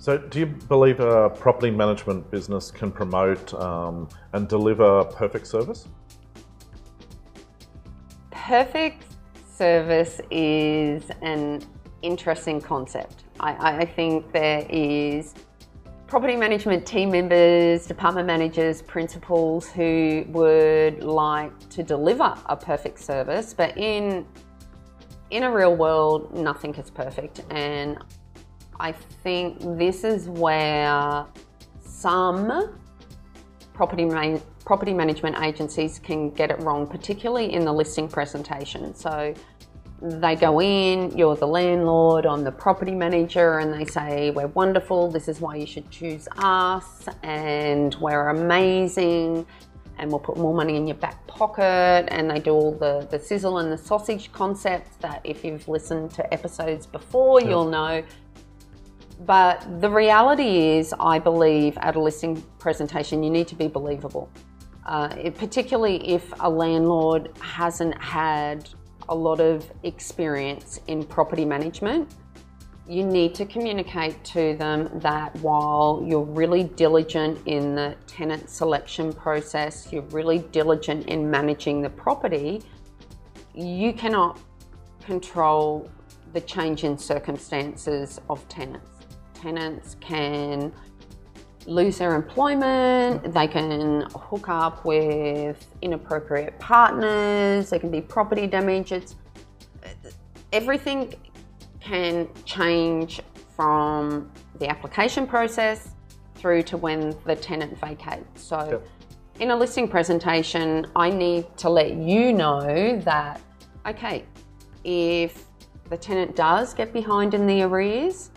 So, do you believe a property management business can promote um, and deliver perfect service? Perfect service is an interesting concept. I, I think there is property management team members, department managers, principals who would like to deliver a perfect service, but in in a real world, nothing is perfect, and I think this is where some property man property management agencies can get it wrong, particularly in the listing presentation. So they go in, you're the landlord, I'm the property manager, and they say, We're wonderful, this is why you should choose us, and we're amazing, and we'll put more money in your back pocket. And they do all the, the sizzle and the sausage concepts that if you've listened to episodes before, yep. you'll know but the reality is, I believe at a listing presentation, you need to be believable. Uh, it, particularly if a landlord hasn't had a lot of experience in property management, you need to communicate to them that while you're really diligent in the tenant selection process, you're really diligent in managing the property, you cannot control the change in circumstances of tenants tenants can lose their employment, they can hook up with inappropriate partners, there can be property damage. It's, everything can change from the application process through to when the tenant vacates. So, yep. in a listing presentation, I need to let you know that, okay, if the tenant does get behind in the arrears,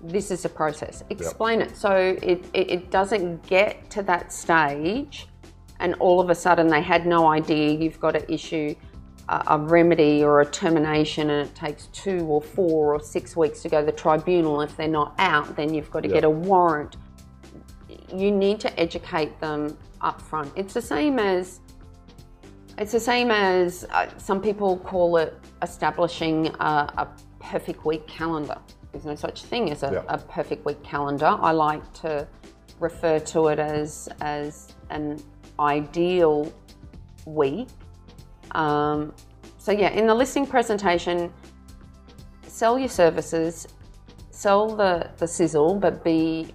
this is a process. Explain yep. it so it, it, it, doesn't get to that stage and all of a sudden they had no idea you've got to issue a, a remedy or a termination and it takes two or four or six weeks to go to the tribunal. If they're not out, then you've got to yep. get a warrant. You need to educate them up front. It's the same as it's the same as uh, some people call it establishing a, a perfect week calendar there's no such thing as a, yeah. a, perfect week calendar. I like to refer to it as as an ideal week. Um, so yeah, in the listing presentation, sell your services, sell the, the sizzle, but be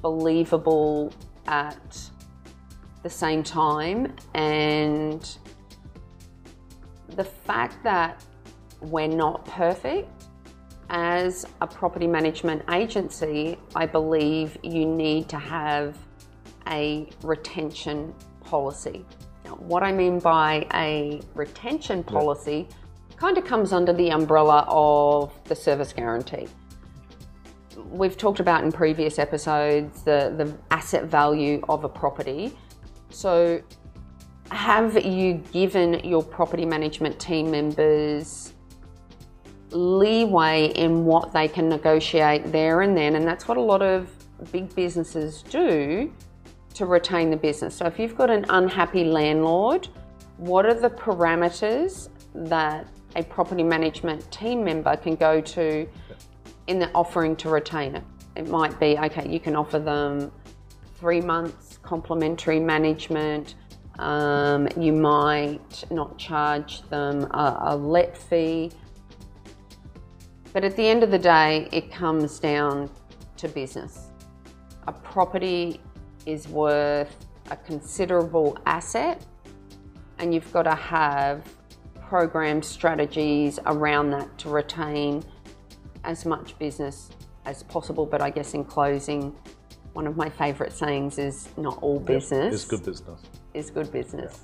believable at the same time. And the fact that we're not perfect as a property management agency, I believe you need to have a retention policy. Now, what I mean by a retention policy yeah. kind of comes under the umbrella of the service guarantee. We've talked about in previous episodes the, the asset value of a property. So, have you given your property management team members leeway in what they can negotiate there and then, and that's what a lot of big businesses do to retain the business. So if you've got an unhappy landlord, what are the parameters that a property management team member can go to in the offering to retain it? It might be okay, you can offer them three months complimentary management. Um, you might not charge them a, a let fee. But at the end of the day, it comes down to business. A property is worth a considerable asset, and you've got to have program strategies around that to retain as much business as possible. But I guess in closing, one of my favourite sayings is not all business yep, is good business. Is good business.